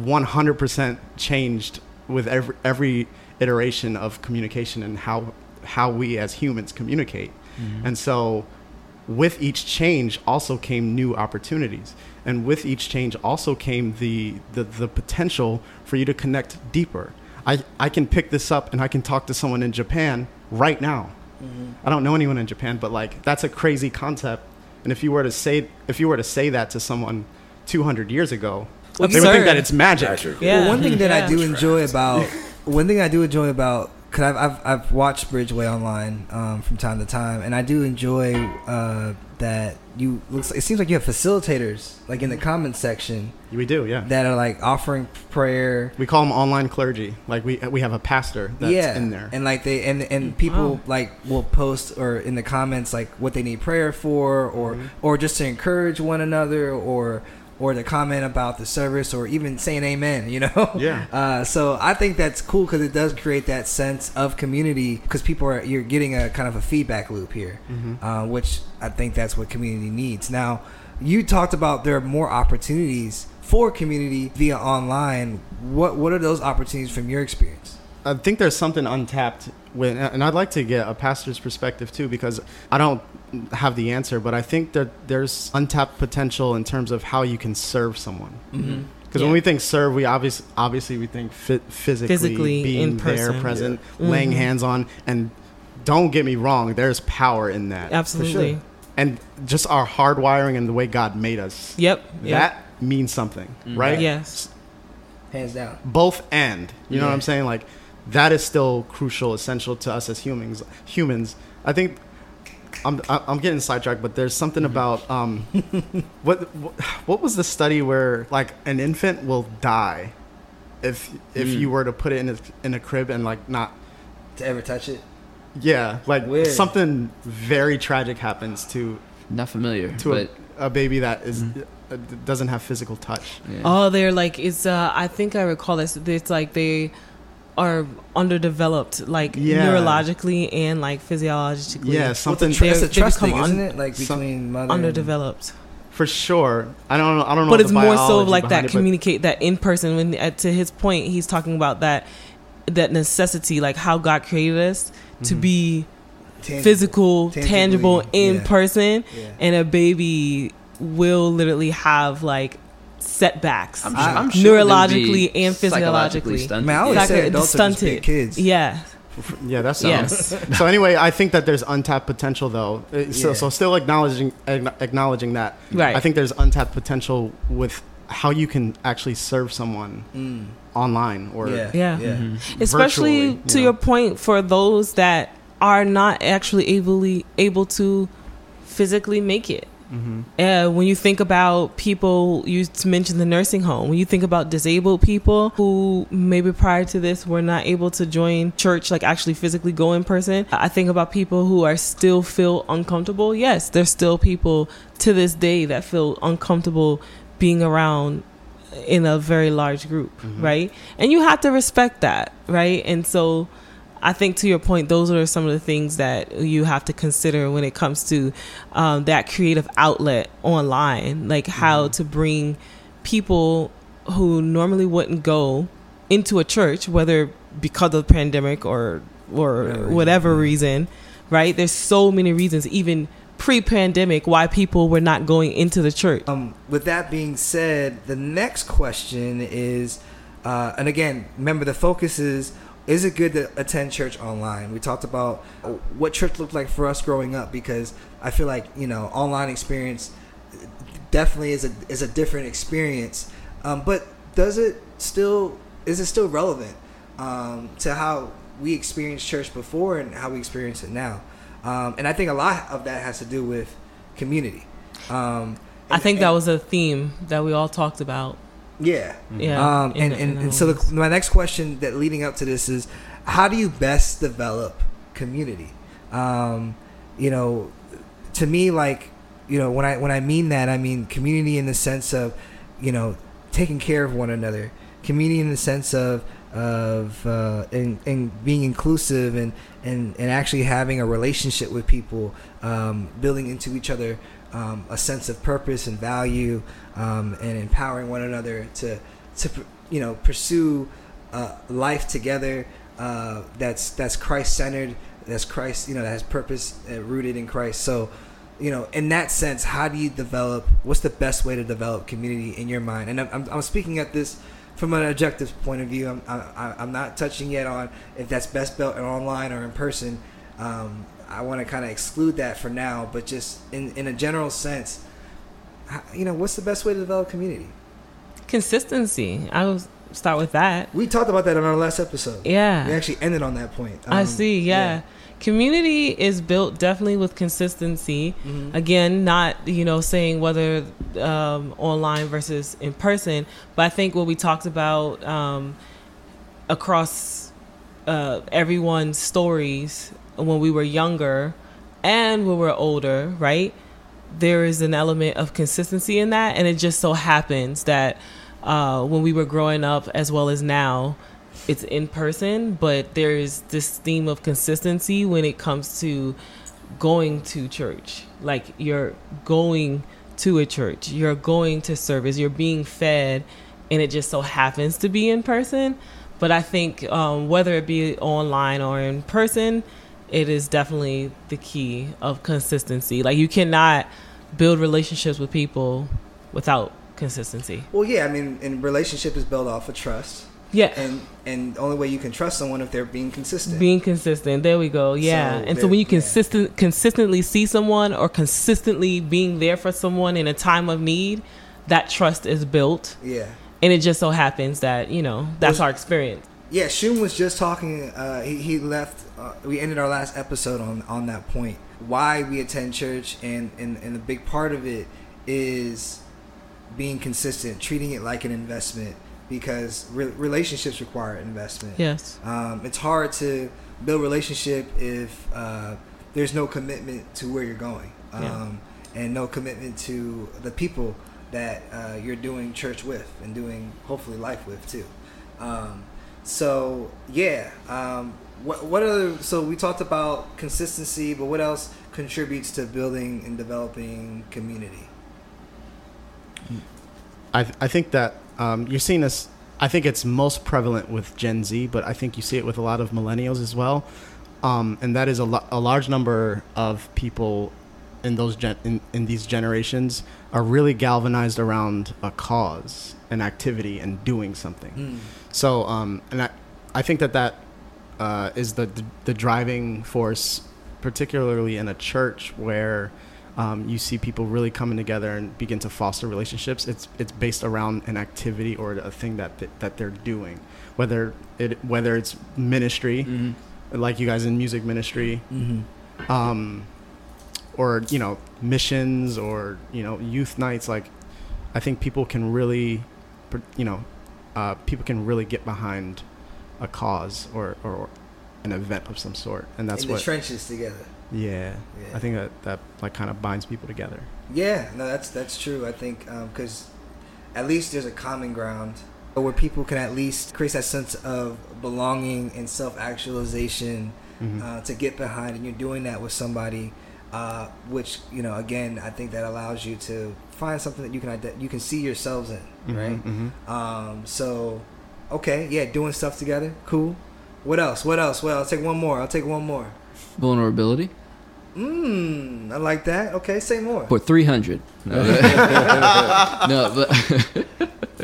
100% changed with every every iteration of communication and how how we as humans communicate. Mm-hmm. And so with each change also came new opportunities. And with each change also came the, the, the potential for you to connect deeper. I, I can pick this up and I can talk to someone in Japan right now. Mm-hmm. I don't know anyone in Japan, but like that's a crazy concept. And if you were to say if you were to say that to someone 200 years ago, Well, they would think that it's magic. Patrick. Yeah. Well, one thing that I do enjoy about one thing I do enjoy about because I've, I've I've watched Bridgeway online um, from time to time, and I do enjoy uh, that you looks. It seems like you have facilitators like in the comments section We do, yeah. that are like offering prayer. we call them online clergy. Like we we have a pastor that's yeah, in there. and like they and and people Wow. like will post or in the comments like what they need prayer for, or Mm-hmm. or just to encourage one another, or or to comment about the service, or even saying amen. You know, [LAUGHS] Yeah. [LAUGHS] Uh, so I think that's cool because it does create that sense of community because people are you're getting a kind of a feedback loop here, Mm-hmm. uh, which I think that's what community needs. Now, you talked about there are more opportunities for community via online. What what are those opportunities from your experience? I think there's something untapped with, and I'd like to get a pastor's perspective too, because I don't have the answer, but I think that there's untapped potential in terms of how you can serve someone. Mm-hmm. Because Yeah. when we think serve, we obviously obviously we think fi- physically, Physically, being there, present, Yeah. laying Mhm. hands on, and don't get me wrong, there's power in that, Absolutely. and just our hardwiring and the way God made us. Yep. yep. That means something, right? Yes. Hands down. both and you know what i'm saying like that is still crucial essential to us as humans humans i think i'm I- i'm getting sidetracked but there's something about um [LAUGHS] what what was the study where like an infant will die if if Hmm. you were to put it in a, in a crib and like not To ever touch it? yeah like Weird. something very tragic happens to Not familiar, to but a, a baby that is- Mm-hmm. uh, doesn't have physical touch yeah. Oh, they're like it's. Uh, I think I recall this. It's like they are underdeveloped, like Yeah. neurologically and like physiologically. yeah something the tr- it's They- a trust become thing, isn't it? Like between mother and- underdeveloped. for sure. I don't know. I don't know. but it's more so biology like that it, communicate that in person when uh, to his point he's talking about that that necessity like how god created us to Mm-hmm. be Tangible. physical Tangibly, tangible in yeah. person Yeah. and a baby will literally have like setbacks I'm, I- sure, I'm sure neurologically be and physiologically. psychologically stunted. Man, I always say adults are just stunted. kids. yeah Yeah, that's Yes. [LAUGHS] so anyway, I think that there's untapped potential though. Uh, So, Yeah. so still acknowledging acknowledging that. Right. I think there's untapped potential with how you can actually serve someone Mm. online or Yeah. Yeah. Yeah. especially to you your point for those that are not actually able able to physically make it Mhm. uh, when you think about people, you mentioned the nursing home. When you think about disabled people who maybe prior to this were not able to join church, like actually physically go in person, I think about people who are still feel uncomfortable. Yes, there's still people to this day that feel uncomfortable being around in a very large group, right? And you have to respect that, right? And so I think to your point, those are some of the things that you have to consider when it comes to um, that creative outlet online, like how to bring people who normally wouldn't go into a church, whether because of the pandemic or or Whatever reason, whatever yeah. reason, right? There's so many reasons, even pre-pandemic, why people were not going into the church. Um, with that being said, the next question is, uh, and again, remember the focus is: is it good to attend church online? We talked about what church looked like for us growing up because I feel like you know online experience definitely is a is a different experience. Um, but does it still is it still relevant um, to how we experienced church before and how we experience it now? Um, and I think a lot of that has to do with community. Um, I think that was a theme that we all talked about. Yeah. Yeah, Um, and, and, and so the, my next question that leading up to this is, how do you best develop community? Um, you know, to me, like, you know, when I when I mean that, I mean community in the sense of, you know, taking care of one another. Community in the sense of of uh, and, and being inclusive and, and and actually having a relationship with people, um, building into each other um, a sense of purpose and value, um, and empowering one another to to you know pursue uh, life together. Uh, that's that's Christ centered. That's Christ. You know that has purpose uh, rooted in Christ. So you know, in that sense, how do you develop? What's the best way to develop community in your mind? And I'm, I'm, speaking at this from an objective point of view. I'm, I, I'm not touching yet on if that's best built online or in person. Um, I want to kind of exclude that for now, but just in, in a general sense, you know, what's the best way to develop community? Consistency. I will start with that. We talked about that in our last episode. Yeah. We actually ended on that point. I Um, see. Yeah. Community is built definitely with consistency. Mhm. Again, not you know saying whether um, online versus in person, but I think what we talked about um, across uh, everyone's stories when we were younger and when we're older, right? There is an element of consistency in that, and it just so happens that uh, when we were growing up, as well as now, it's in person, but there's this theme of consistency when it comes to going to church. Like you're going to a church, you're going to service, you're being fed, and it just so happens to be in person. But I think um, whether it be online or in person, it is definitely the key of consistency. Like you cannot build relationships with people without consistency. Well, yeah, I mean, and relationship is built off of trust, Yeah. and and the only way you can trust someone if they're being consistent. Being consistent. There we go. Yeah. So and so when you yeah. consistent consistently see someone or consistently being there for someone in a time of need, that trust is built. yeah, And it just so happens that, you know, that's our experience. yeah. Shun was just talking. Uh, he he left. Uh, we ended our last episode on on that point. Why we attend church, and and and a big part of it is being consistent, treating it like an investment because re- relationships require investment. Yes. Um, it's hard to build relationship if uh, there's no commitment to where you're going, um, Yeah. and no commitment to the people that uh, you're doing church with and doing hopefully life with too. Um, so yeah, um, what what other? So we talked about consistency, but what else contributes to building and developing community? I I think that um, you're seeing this. I think it's most prevalent with Gen Z, but I think you see it with a lot of millennials as well. Um, and that is a, lo- a large number of people in those gen- in, in these generations are really galvanized around a cause, an activity, and doing something. Mm. So, um, and I, I think that that uh, is the, the the driving force, particularly in a church where um, you see people really coming together and begin to foster relationships. It's it's based around an activity or a thing that th- that they're doing, whether it whether it's ministry, Mhm. like you guys in music ministry, Mm-hmm. um, or you know missions or you know youth nights. Like, I think people can really, you know, uh, people can really get behind a cause or, or an event of some sort, and that's in what. trenches together. yeah, Yeah. I think that that like kind of binds people together. Yeah, no, that's that's true. I think because at least there's a common ground where people can at least create that sense of belonging and self-actualization Mhm. uh, to get behind, and you're doing that with somebody, uh, which you know, again, I think that allows you to find something that you can you can see yourselves in, Mhm, right? mhm. Um, so, okay, yeah, doing stuff together, cool. What else? What else? Well, I'll take one more. I'll take one more. Vulnerability Mmm, I like that. Okay, say more. for 300. No, [LAUGHS] no but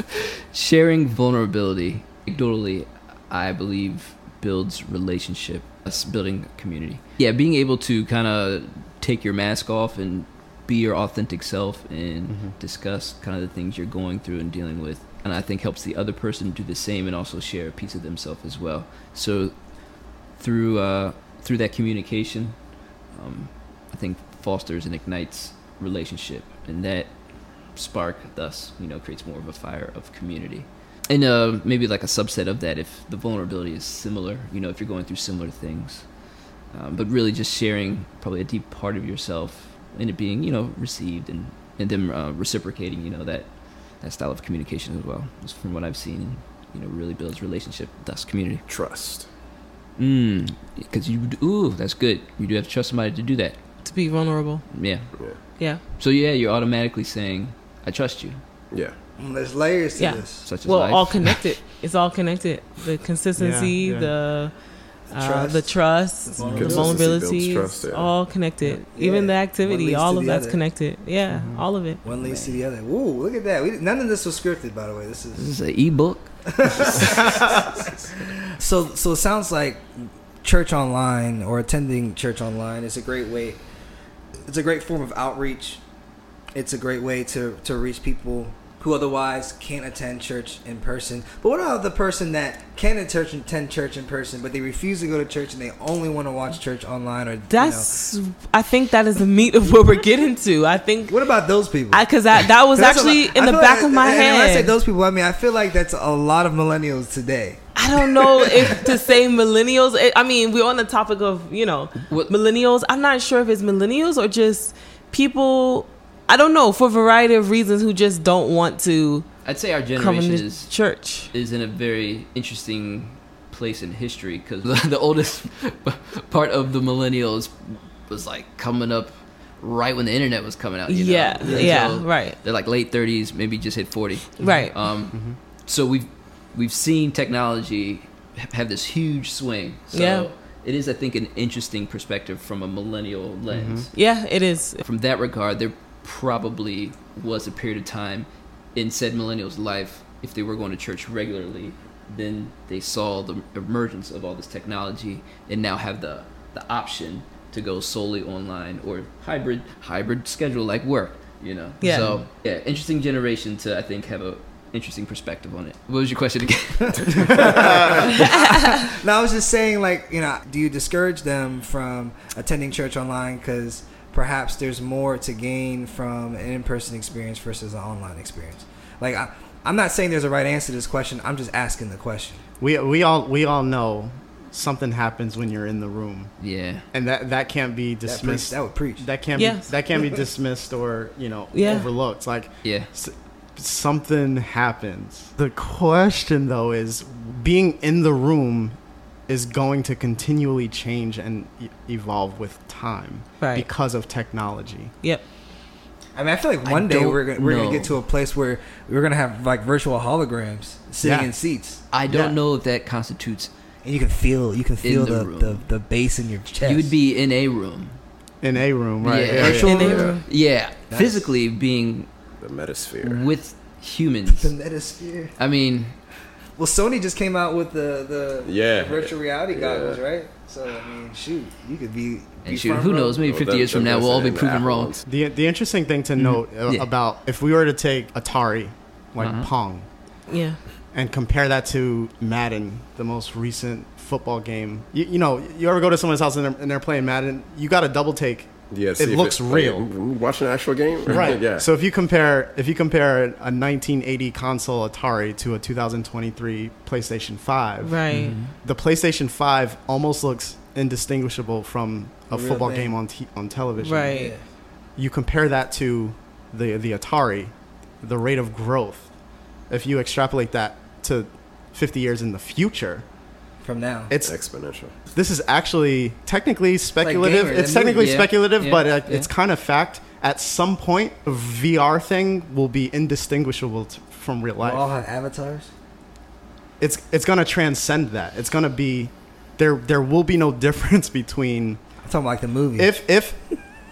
[LAUGHS] sharing vulnerability, anecdotally, I believe builds relationship, us building community. Yeah, being able to kind of take your mask off and be your authentic self and Mhm. discuss kind of the things you're going through and dealing with. And I think helps the other person do the same and also share a piece of themselves as well. So through uh, through that communication, um, I think fosters and ignites relationship, and that spark thus you know creates more of a fire of community. And uh, maybe like a subset of that, if the vulnerability is similar, you know, if you're going through similar things, um, but really just sharing probably a deep part of yourself and it being you know received and and them uh, reciprocating, you know, that that style of communication as well. Just from what I've seen, you know, really builds relationship, thus community. Trust. Mm, because you do- ooh, that's good. You do have to trust somebody to do that. To be vulnerable. Yeah. Yeah. Yeah. So yeah, you're automatically saying, "I trust you." Yeah. Mm, There's layers to Yeah. this. Such as Well, life. all [LAUGHS] connected. It's all connected. The consistency, Yeah, yeah. the uh, Trust. the trust, The the vulnerability. vulnerability, trust, yeah. all connected. Yeah. Even the activity, all of that's other. connected. Yeah, Mhm. all of it. One leads to the other. Woo, look at that. We, none of this was scripted, by the way. This is, This is is an ebook. [LAUGHS] so. So it sounds like church online or attending church online is a great way. It's a great form of outreach. It's a great way to to reach people who otherwise can't attend church in person. But what about the person that can attend church, attend church in person, but they refuse to go to church and they only want to watch church online? Or you know. That's. I think that is the meat of what we're getting to. I think what about those people? because that that was [LAUGHS] actually what- in the back like- of my and When I say head. those people, I mean I feel like that's a lot of millennials today. I don't know [LAUGHS] if to say millennials. It, I mean, we're on the topic of you know What- millennials. I'm not sure if it's millennials or just people. I don't know for a variety of reasons who just don't want to I'd say our come generation is church. is in a very interesting place in history because [LAUGHS] the oldest part of the millennials was like coming up right when the internet was coming out. You know? Yeah, And yeah, right, They're like late 30s, maybe just hit 40. right. Um, So we've we've seen technology have this huge swing. So Yeah. it is, I think, an interesting perspective from a millennial lens. yeah, it is. From that regard, there probably was a period of time in said millennial's life, if they were going to church regularly, then they saw the emergence of all this technology and now have the, the option to go solely online or hybrid hybrid schedule like work, you know. Yeah. So yeah, interesting generation to I think have a interesting perspective on it. What was your question again? [LAUGHS] [LAUGHS] No, I was just saying, like, you know, do you discourage them from attending church online because perhaps there's more to gain from an in-person experience versus an online experience? Like, I, I'm not saying there's a right answer to this question. I'm just asking the question. We we all we all know something happens when you're in the room, yeah. and that that can't be That, preach, dismissed. that would preach. That can't Yes. be that can't be [LAUGHS] dismissed or you know Yeah. overlooked. Like Yeah. s- something happens. The question though is being in the room is going to continually change and e- evolve with time Right. because of technology. Yep. I mean, I feel like I one day we're gonna, we're gonna get to a place where we're gonna have like virtual holograms sitting Yeah. in seats, I don't Yeah. know if that constitutes. and you can feel you can feel the the, room. the, the bass in your chest. You would be in a room. In a room, right? Yeah. Yeah, Virtual yeah. In a room? room. Yeah, Nice. physically being The metasphere. with humans. the metasphere. I mean, Well, Sony just came out with the the, Yeah. virtual reality Yeah. goggles, right? So I mean, shoot, you could be. be and shoot, who row. knows? Maybe Well, 50 them- years from now, we'll all be and the proven Apple wrong. The the interesting thing to note uh, Mm-hmm. Yeah. about if we were to take Atari, like Uh-huh. Pong, Yeah. and compare that to Madden, the most recent football game. You, you know, you ever go to someone's house and they're, and they're playing Madden, you got to double take. Yeah, It see if looks like, real. watch an actual game, Right. yeah. So if you compare if you compare a 1980 console Atari to a 2023 PlayStation 5, Right. Mm-hmm. the PlayStation 5 almost looks indistinguishable from a Real football thing. game on t- on television. Right. Yeah. You compare that to the the Atari, the rate of growth. If you extrapolate that to 50 years in the future, From now, it's exponential. This is actually technically speculative. Gamer, it's that movie. technically Yeah. speculative, Yeah. but uh, Yeah. it's kind of fact. At some point, a VR thing will be indistinguishable t- from real life. we'll all have avatars. It's it's gonna transcend that. It's gonna be there. There will be no [LAUGHS] difference between I'm talking like the movie. if if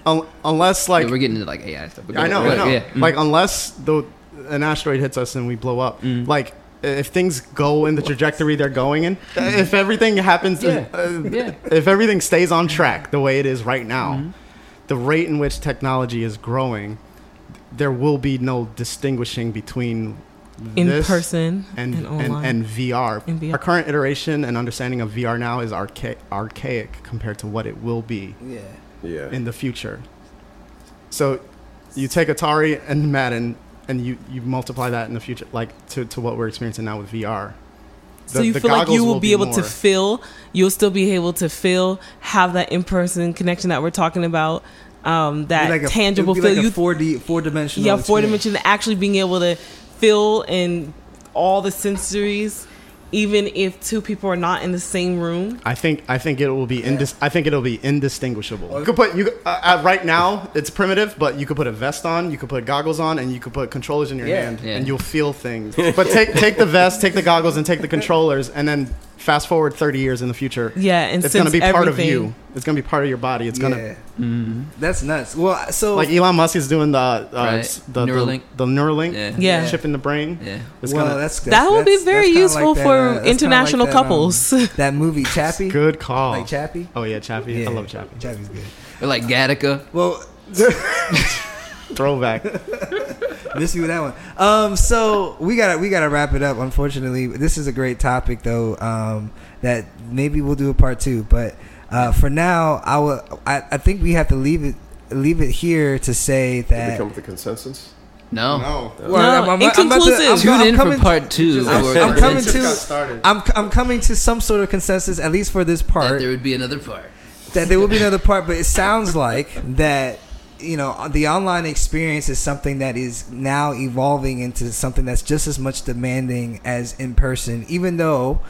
un, unless like yeah, we're getting into like AI stuff. I know, go- I know. Yeah. mm. Like unless the an asteroid hits us and we blow up, Mm. like if things go in the trajectory they're going in, if everything happens, Yeah. uh, Yeah. if everything stays on track the way it is right now, Mhm. the rate in which technology is growing, there will be no distinguishing between In this person and and, and, online. and VR. In VR. Our current iteration and understanding of VR now is archa- archaic compared to what it will be yeah. Yeah. in the future. So you take Atari and Madden and you, you multiply that in the future, like to, to what we're experiencing now with VR. so you feel like you will be able to more- feel, you'll still be able to feel, have that in person connection that we're talking about, um, that like a- tangible feel. Like you four D, four dimensional. yeah, four dimension, actually being able to feel in all the sensories, even if two people are not in the same room. I think I think it will be indis- I think it'll be indistinguishable. You could put you uh, uh, right now it's primitive, but you could put a vest on, you could put goggles on, and you could put controllers in your Yeah. hand, Yeah. and you'll feel things. [LAUGHS] But take take the vest, take the goggles, and take the controllers, and then fast forward thirty years in the future. Yeah, and it's gonna be part of you. It's gonna be part of your body. It's gonna Yeah, Mhm. that's nuts. Well, so like Elon Musk is doing the uh, Right. s- the, Neuralink. the, the Neuralink Yeah. Yeah. chip in the brain. Yeah. It's well, gonna, that's, That that's would be very useful like that, for uh, international like that, um, couples. [LAUGHS] that movie Chappie, good call. like Chappie. oh yeah, Chappie. Yeah, I love Chappie. Chappie's good. Or like Gattaca. Well, [LAUGHS] [LAUGHS] Throwback. [LAUGHS] miss you with that one. Um, so we gotta we gotta wrap it up. Unfortunately, this is a great topic though. Um, that maybe we'll do a part two, but uh, for now, I will. I, I think we have to leave it leave it here to say Did we that. come with a consensus? No. no. Well, No, inconclusive. Tune in for coming- part two. I'm- or I'm coming consensus. to- got started. I'm I'm coming to some sort of consensus, at least for this that part. there would be another part. that there will be another part, but it sounds like that you know the online experience is something that is now evolving into something that's just as much demanding as in person. Even though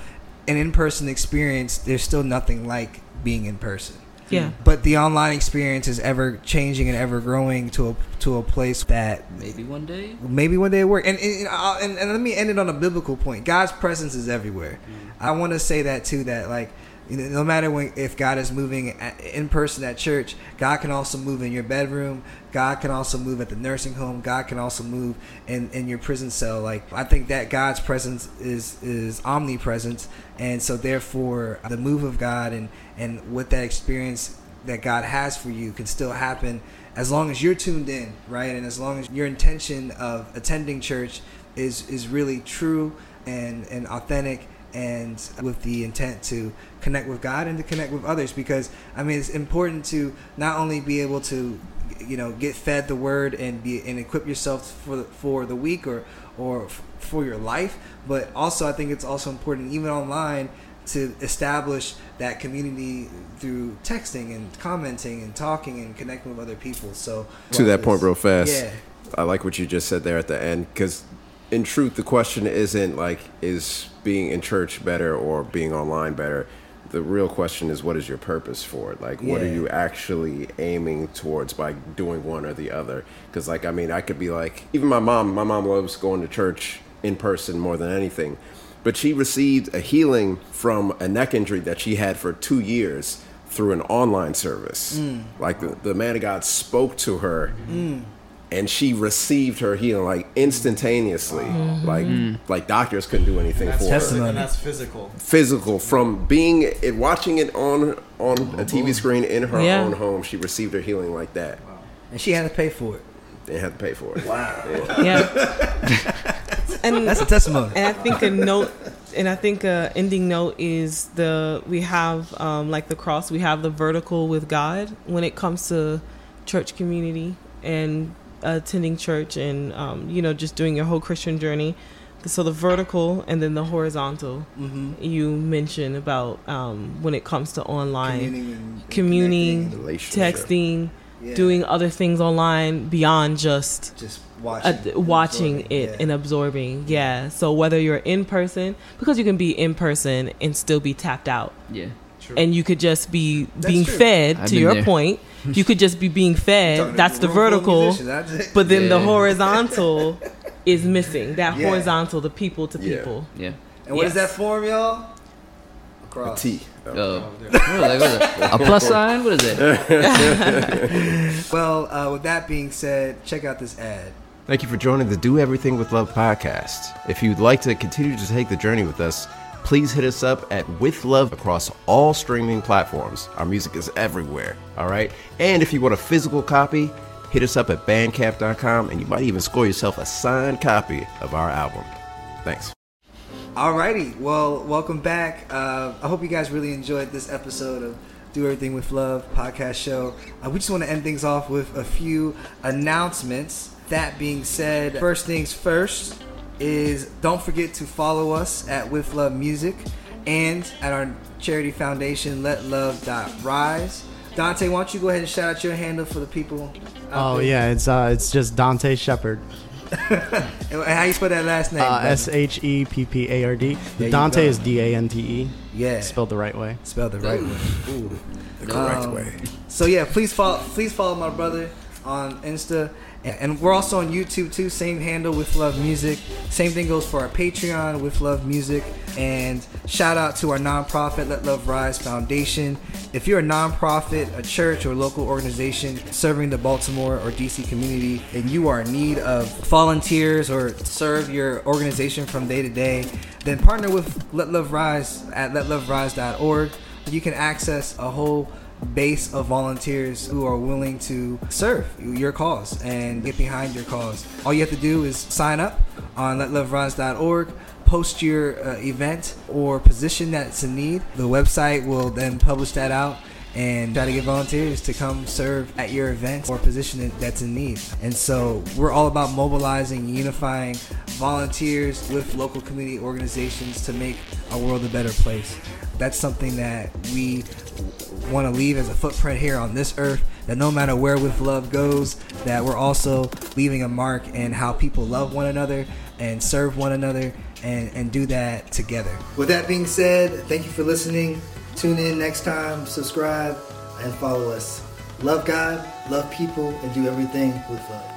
an in person experience, there's still nothing like being in person. Yeah. But the online experience is ever changing and ever growing to a to a place that Maybe one day. maybe one day it work. And and, uh, and and let me end it on a biblical point. God's presence is everywhere. Mm-hmm. I want to say that too. That like. No matter when, if God is moving in person at church, God can also move in your bedroom. God can also move at the nursing home. God can also move in, in your prison cell. Like I think that God's presence is is omnipresent, and so therefore the move of God and and what that experience that God has for you can still happen as long as you're tuned in, right? And as long as your intention of attending church is is really true and and authentic and with the intent to connect with God and to connect with others because I mean it's important to not only be able to you know get fed the word and be and equip yourself for the, for the week or or f- for your life but also I think it's also important even online to establish that community through texting and commenting and talking and connecting with other people. So to that point real fast yeah i like what you just said there at the end because in truth the question isn't like is being in church better or being online better the real question is what is your purpose for it? Like, what are you actually aiming towards by doing one or the other? Because, like, I mean, I could be like, even my mom, my mom loves going to church in person more than anything. But she received a healing from a neck injury that she had for two years through an online service. Mm. Like, the, the man of God spoke to her mm. And she received her healing like instantaneously. Like like doctors couldn't do anything for her. and that's physical. Physical from being it, watching it on on a TV screen in her Yeah. own home. She received her healing like that. And she had to pay for it. They had to pay for it. Wow. Yeah. [LAUGHS] and That's a testimony. and I think a note, and I think a ending note is the we have um, like the cross. We have the vertical with God when it comes to church community and attending church, and um, you know just doing your whole Christian journey. So the vertical and then the horizontal. Mm-hmm. You mentioned about um, when it comes to online Communing communing, texting, Yeah. doing other things online beyond just just watching, uh, watching absorbing. it Yeah. and absorbing. Yeah. So whether you're in person, because you can be in person and still be tapped out, Yeah. And you could just be That's being true. fed. I've to been your there. point, you could just be being fed. That's the room full of vertical, musicians. That's it. but then the Yeah. horizontal [LAUGHS] is missing. That Yeah. horizontal, the people to Yeah. people. Yeah. and what is yes. that form, y'all? A Cross. T. Oh. what is that? What is that? A plus sign? What is that? [LAUGHS] Well, uh, with that being said, check out this ad. Thank you for joining the Do Everything with Love podcast. If you'd like to continue to take the journey with us, please hit us up at With Love across all streaming platforms. Our music is everywhere, all right? And if you want a physical copy, hit us up at bandcamp.com and you might even score yourself a signed copy of our album. Thanks. Alrighty, well, welcome back. Uh, I hope you guys really enjoyed this episode of Do Everything with Love podcast show. Uh, we just want to end things off with a few announcements. That being said, first things first is don't forget to follow us at With Love Music and at our charity foundation, Let Love.rise. Dante, why don't you go ahead and shout out your handle for the people? out Oh there? yeah, it's uh, it's just Dante Sheppard. [LAUGHS] And how you spell that last name? Uh, brother? S H E P P A R D. There Dante go. is D A N T E. yeah, Spelled the right way. spelled the right way. Ooh. The correct Um, way. So yeah, please follow please follow my brother on Insta. And we're also on YouTube too, same handle with Love Music. Same thing goes for our Patreon with Love Music. And shout out to our nonprofit Let Love Rise Foundation. If you're a nonprofit, a church, or local organization serving the Baltimore or DC community, and you are in need of volunteers or serve your organization from day to day, then partner with Let Love Rise at letloverise.org. You can access a whole base of volunteers who are willing to serve your cause and get behind your cause. All you have to do is sign up on letloverise.org, post your uh, event or position that's in need. The website will then publish that out and try to get volunteers to come serve at your events or position that- that's in need. And so we're all about mobilizing, unifying volunteers with local community organizations to make our world a better place. That's something that we want to leave as a footprint here on this earth that no matter where with love goes that we're also leaving a mark in how people love one another and serve one another and, and do that together with that being said thank you for listening tune in next time subscribe and follow us. Love god love people and do everything with love